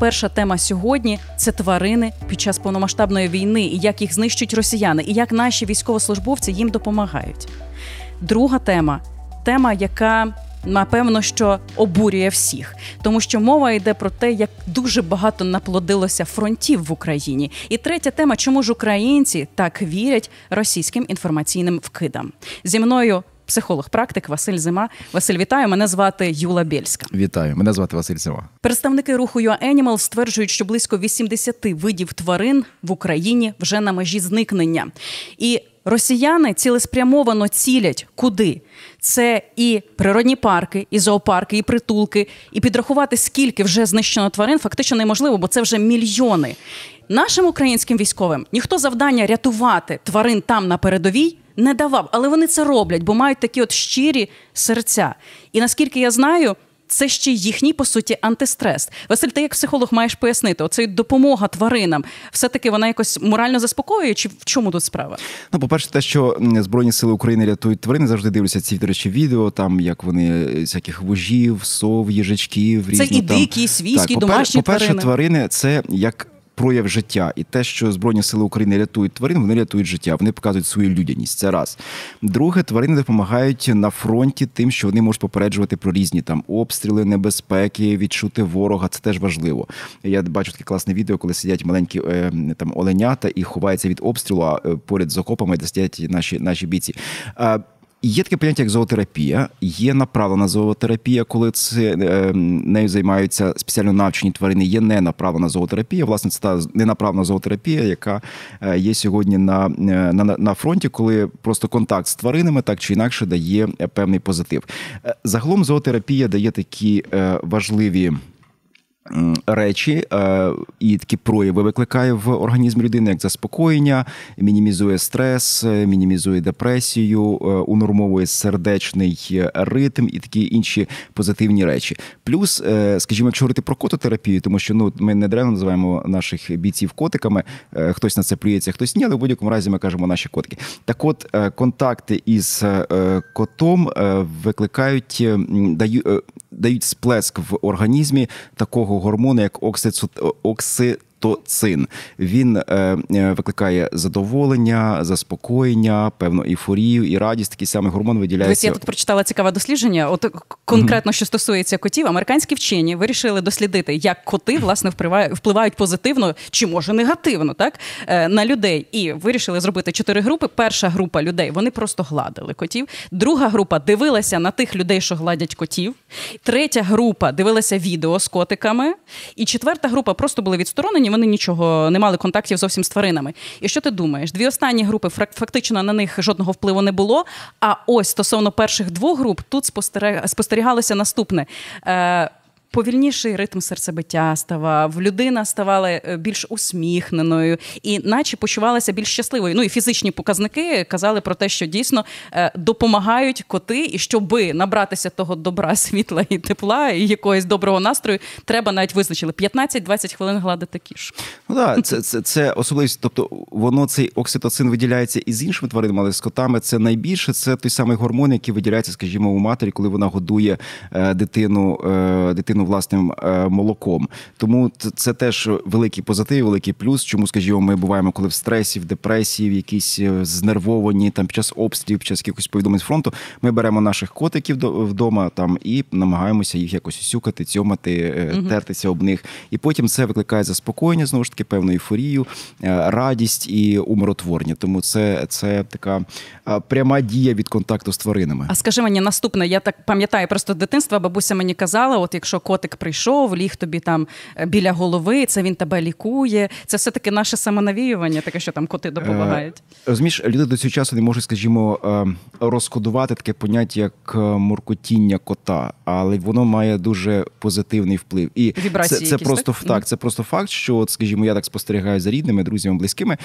перша тема сьогодні це тварини під час повномасштабної війни, і як їх знищують росіяни, і як наші військовослужбовці їм допомагають. Друга тема тема, яка напевно що обурює всіх, тому що мова йде про те, як дуже багато наплодилося фронтів в Україні. І третя тема, чому ж українці так вірять російським інформаційним вкидам зі мною. Психолог-практик Василь Зима. Василь, вітаю. Мене звати Юла Бєльська. Вітаю, мене звати Василь Зима. Представники руху «You Animal» стверджують, що близько 80 видів тварин в Україні вже на межі зникнення. І росіяни цілеспрямовано цілять куди? Це і природні парки, і зоопарки, і притулки, і підрахувати, скільки вже знищено тварин, фактично неможливо, бо це вже мільйони. Нашим українським військовим ніхто завдання рятувати тварин там на передовій не давав, але вони це роблять, бо мають такі от щирі серця. І наскільки я знаю, це ще їхній по суті антистрес. Василь, ти як психолог маєш пояснити, оцей допомога тваринам, все таки вона якось морально заспокоює, чи в чому тут справа? Ну, по перше, те, що збройні сили України рятують тварини, завжди дивляться ці до речі, відео, там як вони всяких вужів, сов, їжачків, різну, Це і дикі, і свійські, так, домашні по-перше, тварини. тварини це як прояв життя, і те, що Збройні сили України рятують тварин, вони рятують життя. Вони показують свою людяність. Це раз. Друге, тварини допомагають на фронті тим, що вони можуть попереджувати про різні там обстріли, небезпеки, відчути ворога. Це теж важливо. Я бачу таке класне відео, коли сидять маленькі е, там оленята і ховаються від обстрілу е, поряд з окопами, де сидять наші наші бійці. Є таке поняття, як зоотерапія, є направлена зоотерапія, коли це е, нею займаються спеціально навчені тварини. Є ненаправлена зоотерапія. Власне, це та ненаправлена зоотерапія, яка е, є сьогодні на, е, на, на фронті, коли просто контакт з тваринами так чи інакше дає певний позитив. Загалом зоотерапія дає такі важливі речі е, і такі прояви викликає в організмі людини, як заспокоєння, мінімізує стрес, мінімізує депресію, е, унормовує сердечний ритм і такі інші позитивні речі. Плюс, е, скажімо, якщо говорити про кототерапію, тому що ну ми не древно називаємо наших бійців котиками, хтось на це плюється, хтось ні, але в будь-якому разі ми кажемо наші котики. Так, от контакти із котом викликають дають дають сплеск в організмі такого гормону, як окситоцин окситоцин. Він е, е, викликає задоволення, заспокоєння, певну ейфорію і радість. Такий самий гормон виділяється. Я тут прочитала цікаве дослідження. От конкретно, що стосується котів, американські вчені вирішили дослідити, як коти власне впливають позитивно чи може негативно, так е, на людей. І вирішили зробити чотири групи. Перша група людей вони просто гладили котів. Друга група дивилася на тих людей, що гладять котів. Третя група дивилася відео з котиками. І четверта група просто були відсторонені вони нічого не мали контактів зовсім з тваринами. І що ти думаєш? Дві останні групи фактично на них жодного впливу не було. А ось стосовно перших двох груп тут спостерігалося наступне. Е, повільніший ритм серцебиття ставав, людина ставала е, більш усміхненою і, наче почувалася більш щасливою. Ну і фізичні показники казали про те, що дійсно е, допомагають коти, і щоби набратися того добра, світла і тепла, і якогось доброго настрою, треба навіть визначили 15-20 хвилин гладити кіш. Ну да, це це, це особливість. Тобто воно цей окситоцин виділяється і з іншими тваринами, але з котами це найбільше. Це той самий гормон, який виділяється, скажімо, у матері, коли вона годує е, дитину дитину дитину власним е, молоком. Тому це теж великий позитив, великий плюс. Чому, скажімо, ми буваємо, коли в стресі, в депресії, в якісь е, знервовані там під час обстрілів, під час якихось повідомлень з фронту. Ми беремо наших котиків вдома там і намагаємося їх якось сюкати, цьомати, угу. тертися об них. І потім це викликає заспокоєння, знову ж таки, певну ейфорію, радість і умиротворення. Тому це, це така пряма дія від контакту з тваринами. А скажи мені наступне, я так пам'ятаю просто дитинства, бабуся мені казала: от якщо котик прийшов, ліг тобі там е, біля голови, це він тебе лікує. Це все-таки наше самонавіювання, таке, що там коти допомагають. Е, розумієш, люди до цього часу не можуть, скажімо, е, розкодувати таке поняття, як моркотіння кота, але воно має дуже позитивний вплив. І Вібрації це це якісь, просто так? так. Це просто факт, що, от, скажімо, я так спостерігаю за рідними, друзями, близькими.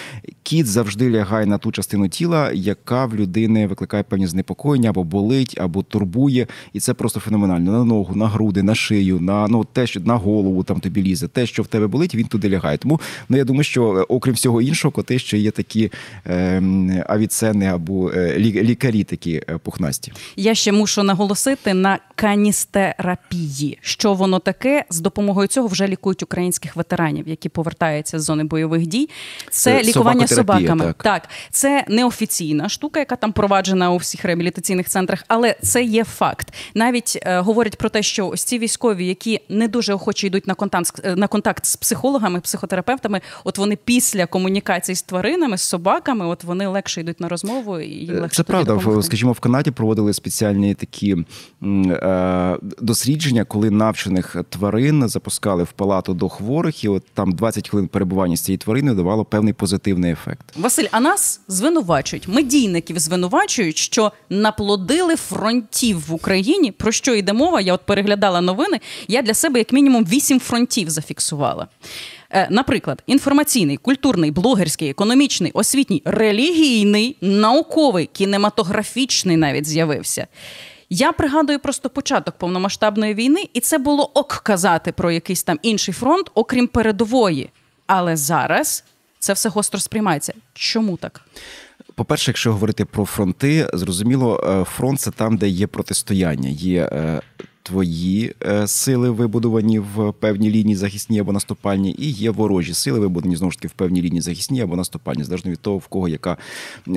Кіт завжди лягає на ту частину тіла, яка в людини викликає певні знепокоєння або болить, або турбує, і це просто феноменально на ногу, на груди, на шию шию, на ну те, що на голову там тобі лізе, те, що в тебе болить, він туди лягає. Тому ну я думаю, що е, окрім всього іншого, коти ще є такі е, авіцени або е, лікарі, такі е, пухнасті. Я ще мушу наголосити на каністерапії. Що воно таке? З допомогою цього вже лікують українських ветеранів, які повертаються з зони бойових дій. Це, це лікування собаками. Так. так, це неофіційна штука, яка там проваджена у всіх реабілітаційних центрах, але це є факт. Навіть е, говорять про те, що ось ці військові, які не дуже охоче йдуть на контакт е, на контакт з психологами, психотерапевтами, от вони після комунікації з тваринами, з собаками, от вони легше йдуть на розмову і їм легше це правда. Допомогти. Скажімо, в Канаді проводили спеціальні такі е, дослідження, коли навчених тварин запускали в палату до хворих, і от там 20 хвилин перебування з цією твариною давало певний позитивний ефект. Василь, а нас звинувачують медійників звинувачують, що наплодили фронтів в Україні. Про що йде мова? Я от переглядала новини. Я для себе як мінімум вісім фронтів зафіксувала. Е, наприклад, інформаційний, культурний, блогерський, економічний, освітній, релігійний, науковий, кінематографічний навіть з'явився. Я пригадую просто початок повномасштабної війни, і це було ок казати про якийсь там інший фронт, окрім передової. Але зараз це все гостро сприймається. Чому так? По-перше, якщо говорити про фронти, зрозуміло, е, фронт це там, де є протистояння. Є е, твої е, сили вибудовані в певній лінії захисні або наступальні, і є ворожі сили, вибудовані знову ж таки в певній лінії захисні або наступальні, залежно від того, в кого яка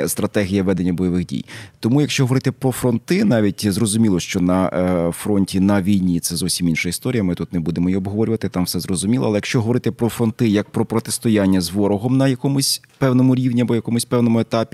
стратегія ведення бойових дій. Тому, якщо говорити про фронти, навіть зрозуміло, що на фронті на війні це зовсім інша історія. Ми тут не будемо її обговорювати, там все зрозуміло. Але якщо говорити про фронти як про протистояння з ворогом на якомусь певному рівні або якомусь певному етапі,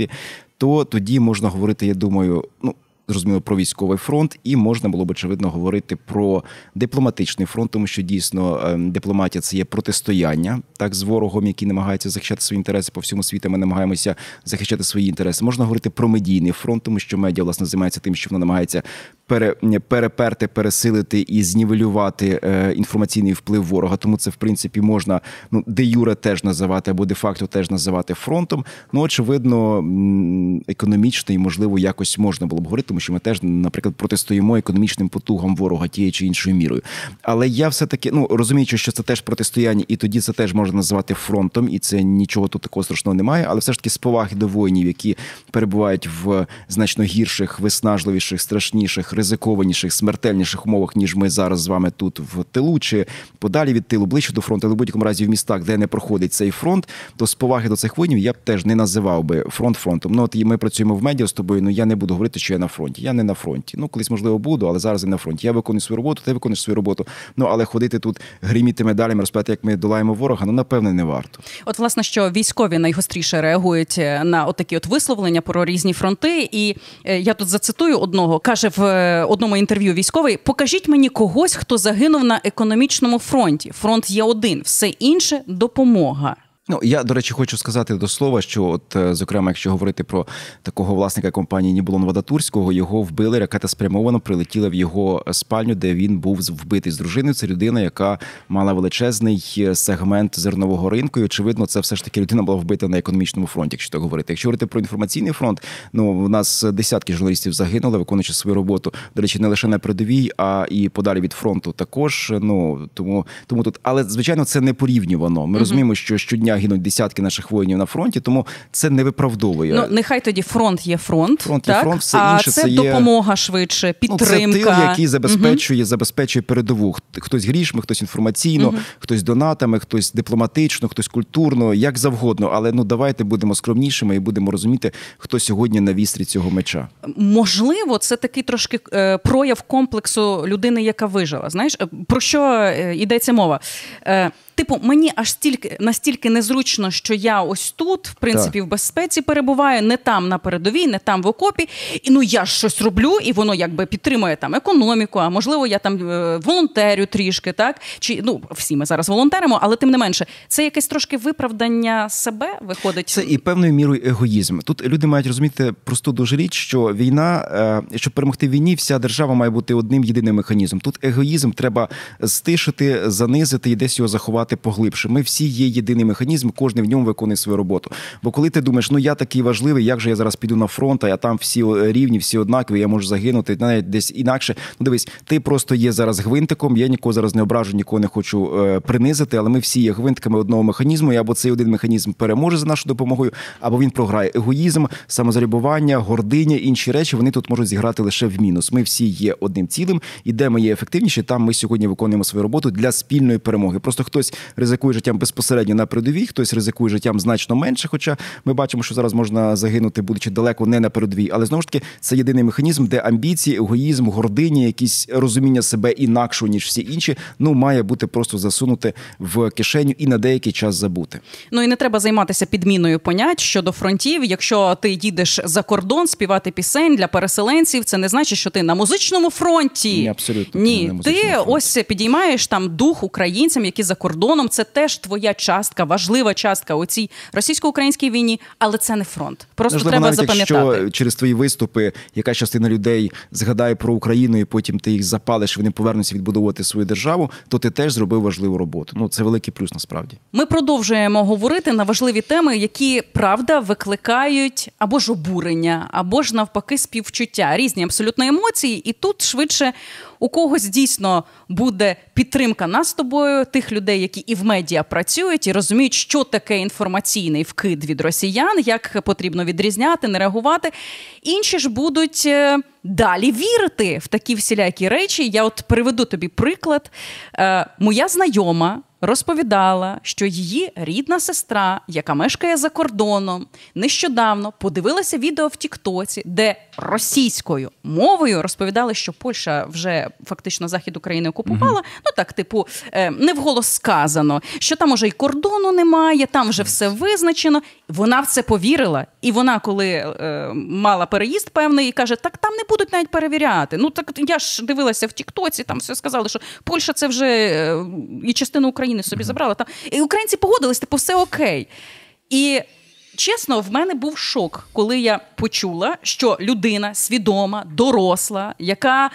то тоді можна говорити, я думаю, ну зрозуміло про військовий фронт, і можна було б очевидно говорити про дипломатичний фронт, тому що дійсно ем, дипломатія це є протистояння так з ворогом, який намагається захищати свої інтереси по всьому світу. Ми намагаємося захищати свої інтереси. Можна говорити про медійний фронт, тому що медіа власне займається тим, що вона намагається пере, переперти, пересилити і знівелювати е, інформаційний вплив ворога. Тому це в принципі можна ну де юре теж називати або де факто теж називати фронтом. Ну очевидно, економічно і можливо якось можна було б говорити тому що ми теж, наприклад, протистоїмо економічним потугам ворога тією чи іншою мірою. Але я все таки ну розуміючи, що це теж протистояння, і тоді це теж можна називати фронтом, і це нічого тут такого страшного немає. Але все ж таки з поваги до воїнів, які перебувають в значно гірших, виснажливіших, страшніших, ризикованіших, смертельніших умовах, ніж ми зараз з вами тут в тилу, чи подалі від тилу, ближче до фронту, але в будь-якому разі в містах, де не проходить цей фронт, то з поваги до цих воїнів я б теж не називав би фронт фронтом. Ну от ми працюємо в медіа з тобою. Ну я не буду говорити, що я на фронті. Я не на фронті. Ну, колись, можливо, буду, але зараз не на фронті. Я виконую свою роботу, ти виконуєш свою роботу. Ну але ходити тут, гриміти медалями, розповідати, як ми долаємо ворога, ну напевне, не варто. От, власне, що військові найгостріше реагують е, на отакі от висловлення про різні фронти. І е, я тут зацитую одного, каже в е, одному інтерв'ю військовий: покажіть мені когось, хто загинув на економічному фронті. Фронт є один, все інше допомога. Ну я до речі, хочу сказати до слова, що от е, зокрема, якщо говорити про такого власника компанії Нібулон Вадатурського, його вбили ракета спрямовано прилетіла в його спальню, де він був вбитий з дружиною. Це людина, яка мала величезний е, сегмент зернового ринку. І очевидно, це все ж таки людина була вбита на економічному фронті. Якщо так говорити, якщо говорити про інформаційний фронт, ну у нас десятки журналістів загинули, виконуючи свою роботу. До речі, не лише на передовій, а і подалі від фронту. Також ну тому тому тут, але звичайно, це не порівнювано. Ми uh розуміємо, що щодня гинуть десятки наших воїнів на фронті, тому це не виправдовує. Ну нехай тоді фронт є фронт. Фронт так? є фронт, все а інше це, це є... допомога швидше, підтримка. Ну, це тил, який забезпечує, угу. забезпечує передову. Хтось грішми, хтось інформаційно, угу. хтось донатами, хтось дипломатично, хтось культурно, як завгодно. Але ну давайте будемо скромнішими і будемо розуміти, хто сьогодні на вістрі цього меча. Можливо, це такий трошки е, прояв комплексу людини, яка вижила. Знаєш, е, про що е, йдеться мова? Типу, мені аж стільки настільки незручно, що я ось тут, в принципі, так. в безпеці перебуваю, не там на передовій, не там в окопі. І ну я щось роблю, і воно якби підтримує там економіку. А можливо, я там е, волонтерю трішки, так чи ну всі ми зараз волонтеримо, але тим не менше, це якесь трошки виправдання себе виходить. Це і певною мірою егоїзм. Тут люди мають розуміти просту дуже річ, що війна, е, щоб перемогти війні, вся держава має бути одним єдиним механізмом. Тут егоїзм треба стишити, занизити і десь його заховати шукати поглибше. Ми всі є єдиний механізм, кожен в ньому виконує свою роботу. Бо коли ти думаєш, ну я такий важливий, як же я зараз піду на фронт, а там всі рівні, всі однакові, я можу загинути, навіть десь інакше. Ну дивись, ти просто є зараз гвинтиком. Я нікого зараз не ображу, нікого не хочу е, принизити, але ми всі є гвинтиками одного механізму. І або цей один механізм переможе за нашу допомогою, або він програє егоїзм, самозарібування, гординя, інші речі. Вони тут можуть зіграти лише в мінус. Ми всі є одним цілим, і де ми є ефективніші, там ми сьогодні виконуємо свою роботу для спільної перемоги. Просто хтось ризикує життям безпосередньо на передовій, хтось ризикує життям значно менше. Хоча ми бачимо, що зараз можна загинути, будучи далеко не на передовій. Але знову ж таки, це єдиний механізм, де амбіції, егоїзм, гординя, якісь розуміння себе інакшого, ніж всі інші, ну має бути просто засунути в кишеню і на деякий час забути. Ну і не треба займатися підміною понять щодо фронтів. Якщо ти їдеш за кордон співати пісень для переселенців, це не значить, що ти на музичному фронті. Ні, абсолютно ні. Ти фронті. ось підіймаєш там дух українцям, які за кордоном. Це теж твоя частка, важлива частка у цій російсько-українській війні, але це не фронт. Просто Можливо, треба навіть запам'ятати. Якщо через твої виступи яка частина людей згадає про Україну, і потім ти їх запалиш, вони повернуться відбудовувати свою державу, то ти теж зробив важливу роботу. Ну це великий плюс насправді. Ми продовжуємо говорити на важливі теми, які правда викликають або ж обурення, або ж навпаки співчуття, різні абсолютно емоції. І тут швидше у когось дійсно буде підтримка нас з тобою, тих людей, які і в медіа працюють, і розуміють, що таке інформаційний вкид від росіян, як потрібно відрізняти, не реагувати. Інші ж будуть е, далі вірити в такі всілякі речі. Я от приведу тобі приклад. Е, Моя знайома. Розповідала, що її рідна сестра, яка мешкає за кордоном, нещодавно подивилася відео в Тіктоці, де російською мовою розповідали, що Польща вже фактично захід України окупувала. Mm-hmm. Ну так, типу, не вголос сказано, що там уже й кордону немає, там вже все визначено. Вона в це повірила. І вона, коли е, мала переїзд певний, каже: так там не будуть навіть перевіряти. Ну так я ж дивилася в Тіктоці, там все сказали, що Польща це вже е, і частину України собі забрала. Там і українці погодились, типу, все окей. І чесно, в мене був шок, коли я почула, що людина свідома, доросла, яка.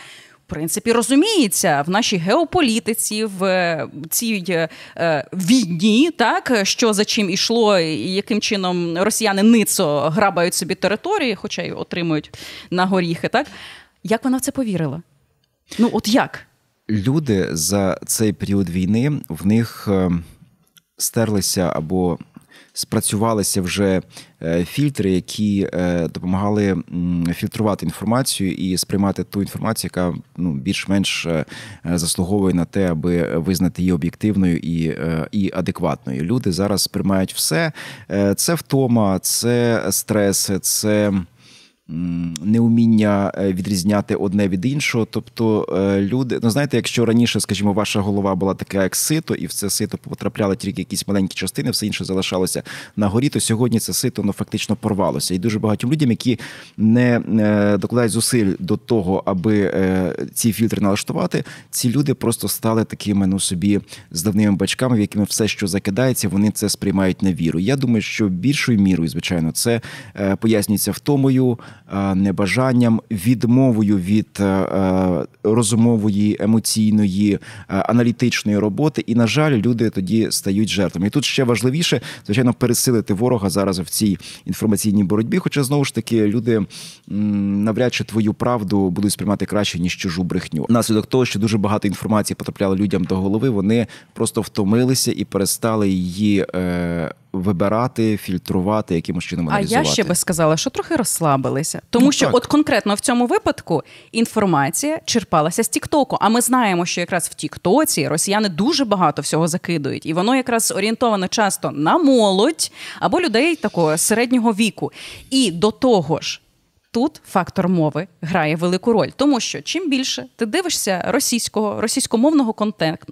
Принципі, розуміється в нашій геополітиці, в цій е, війні, так що за чим ішло, і яким чином росіяни ницо грабають собі території, хоча й отримують на горіхи, так як вона в це повірила? Ну, от як? Люди за цей період війни в них е, стерлися або спрацювалися вже фільтри, які допомагали фільтрувати інформацію і сприймати ту інформацію, яка ну більш-менш заслуговує на те, аби визнати її об'єктивною і, і адекватною. Люди зараз сприймають все. Це втома, це стрес, це неуміння відрізняти одне від іншого. Тобто люди, ну знаєте, якщо раніше, скажімо, ваша голова була така, як сито, і в це сито потрапляли тільки якісь маленькі частини, все інше залишалося на горі, то сьогодні це сито ну, фактично порвалося. І дуже багатьом людям, які не докладають зусиль до того, аби ці фільтри налаштувати, ці люди просто стали такими ну собі здавними бачками, в якими все, що закидається, вони це сприймають на віру. Я думаю, що більшою мірою, звичайно, це пояснюється втомою небажанням, відмовою від розумової, емоційної, аналітичної роботи. І, на жаль, люди тоді стають жертвами. І тут ще важливіше, звичайно, пересилити ворога зараз в цій інформаційній боротьбі. Хоча знову ж таки люди навряд чи твою правду будуть сприймати краще ніж чужу брехню. Наслідок того, що дуже багато інформації потрапляло людям до голови, вони просто втомилися і перестали її. Е, вибирати, фільтрувати, якимось чином аналізувати. А я ще би сказала, що трохи розслабилися, тому ну, що, так. от конкретно в цьому випадку, інформація черпалася з Тіктоку. А ми знаємо, що якраз в Тіктоці росіяни дуже багато всього закидують, і воно якраз орієнтовано часто на молодь або людей такого середнього віку. І до того ж. Тут фактор мови грає велику роль, тому що чим більше ти дивишся російського російськомовного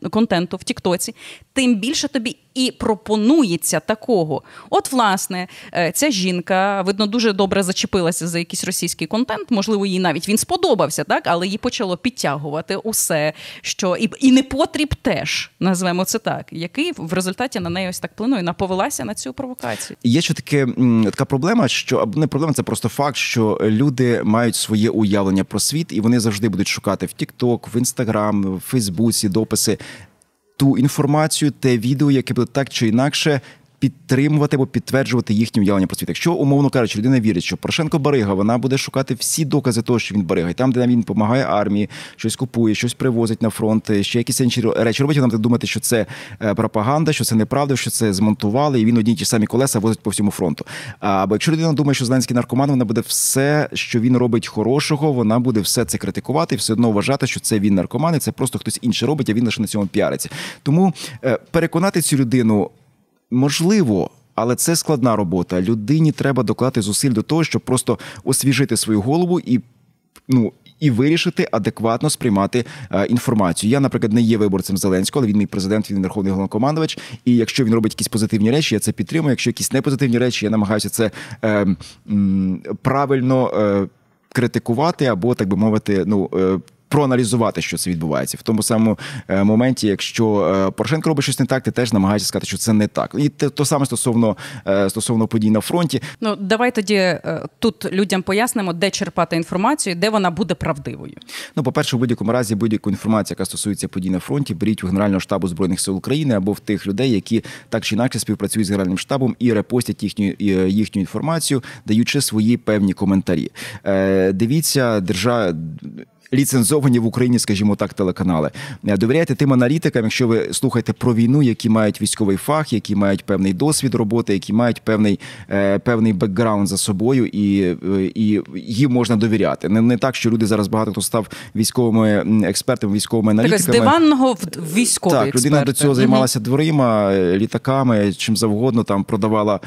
контенту в Тіктоці, тим більше тобі і пропонується такого. От, власне, е, ця жінка, видно, дуже добре зачепилася за якийсь російський контент. Можливо, їй навіть він сподобався, так, але її почало підтягувати усе, що і і непотріб теж назвемо це так, який в результаті на неї ось так плинує, наповелася на цю провокацію. Є ще таке така проблема, що не проблема, це просто факт, що люди мають своє уявлення про світ, і вони завжди будуть шукати в TikTok, в Instagram, в Фейсбуці дописи ту інформацію, те відео, яке буде так чи інакше підтримувати або підтверджувати їхнє уявлення про світ. Якщо умовно кажучи, людина вірить, що Порошенко Барига, вона буде шукати всі докази того, що він Барига, і там, де він допомагає армії, щось купує, щось привозить на фронт, ще якісь інші речі робить. Вона буде думати, що це е, пропаганда, що це неправда, що це змонтували, і він одні ті самі колеса возить по всьому фронту. Або якщо людина думає, що Зеленський наркоман, вона буде все, що він робить хорошого, вона буде все це критикувати і все одно вважати, що це він наркоман, і це просто хтось інший робить, а він лише на цьому піариться. Тому е, переконати цю людину. Можливо, але це складна робота. Людині треба докладати зусиль до того, щоб просто освіжити свою голову і ну. І вирішити адекватно сприймати е, інформацію. Я, наприклад, не є виборцем Зеленського, але він мій президент, він верховний головнокомандувач. І якщо він робить якісь позитивні речі, я це підтримую. Якщо якісь непозитивні речі, я намагаюся це е, м, правильно е, критикувати або так би мовити, ну. Проаналізувати, що це відбувається в тому самому е, моменті, якщо е, Порошенко робить щось не так, ти теж намагаєшся сказати, що це не так. І те то саме стосовно е, стосовно подій на фронті. Ну давай тоді тут людям пояснимо, де черпати інформацію, де вона буде правдивою. Ну, по перше, у будь-якому разі будь-яку інформацію, яка стосується подій на фронті, беріть у Генерального штабу збройних сил України або в тих людей, які так чи інакше співпрацюють з генеральним штабом і репостять їхню їхню інформацію, даючи свої певні коментарі. Дивіться, держава ліцензовані в Україні, скажімо так, телеканали. Е, довіряйте тим аналітикам, якщо ви слухаєте про війну, які мають військовий фах, які мають певний досвід роботи, які мають певний е, певний бекграунд за собою, і е, і їм можна довіряти. Не не так, що люди зараз багато хто став військовими експертами, військовими аналітиками. Так, з диванного в військовий Так, людина до цього займалася дверима, літаками, чим завгодно там продавала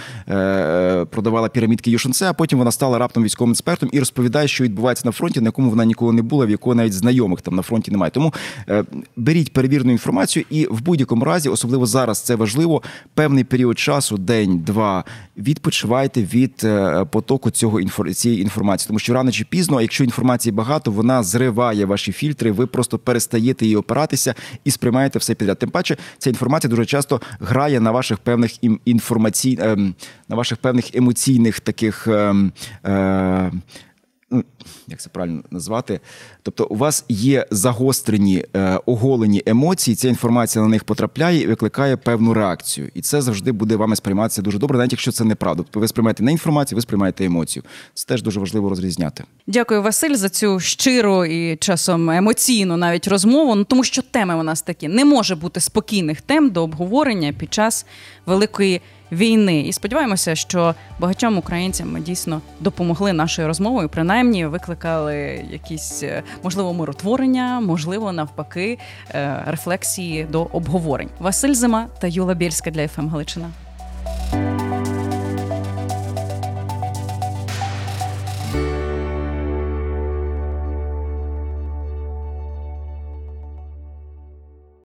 продавала пірамідки Юшенце, а потім вона стала раптом військовим експертом і розповідає, що відбувається на фронті, на якому вона ніколи не була в якого навіть знайомих там на фронті немає. Тому е, беріть перевірну інформацію, і в будь-якому разі, особливо зараз, це важливо. Певний період часу, день-два, відпочивайте від е, потоку цього цієї інформації, тому що рано чи пізно, якщо інформації багато, вона зриває ваші фільтри. Ви просто перестаєте її опиратися і сприймаєте все підряд. Тим паче, ця інформація дуже часто грає на ваших певних інформацій, ем, на ваших певних емоційних таких. Ем, е, як це правильно назвати? Тобто, у вас є загострені е, оголені емоції, ця інформація на них потрапляє і викликає певну реакцію. І це завжди буде вами сприйматися дуже добре, навіть якщо це неправда. Тобто ви сприймаєте не інформацію, ви сприймаєте емоцію. Це теж дуже важливо розрізняти. Дякую, Василь, за цю щиру і часом емоційну навіть розмову. Ну тому що теми у нас такі не може бути спокійних тем до обговорення під час великої війни. І сподіваємося, що багатьом українцям ми дійсно допомогли нашою розмовою. Принаймні викликали якісь е, можливо миротворення, можливо, навпаки, е, рефлексії до обговорень. Василь Зима та Юла Бєльська для ФМ Галичина.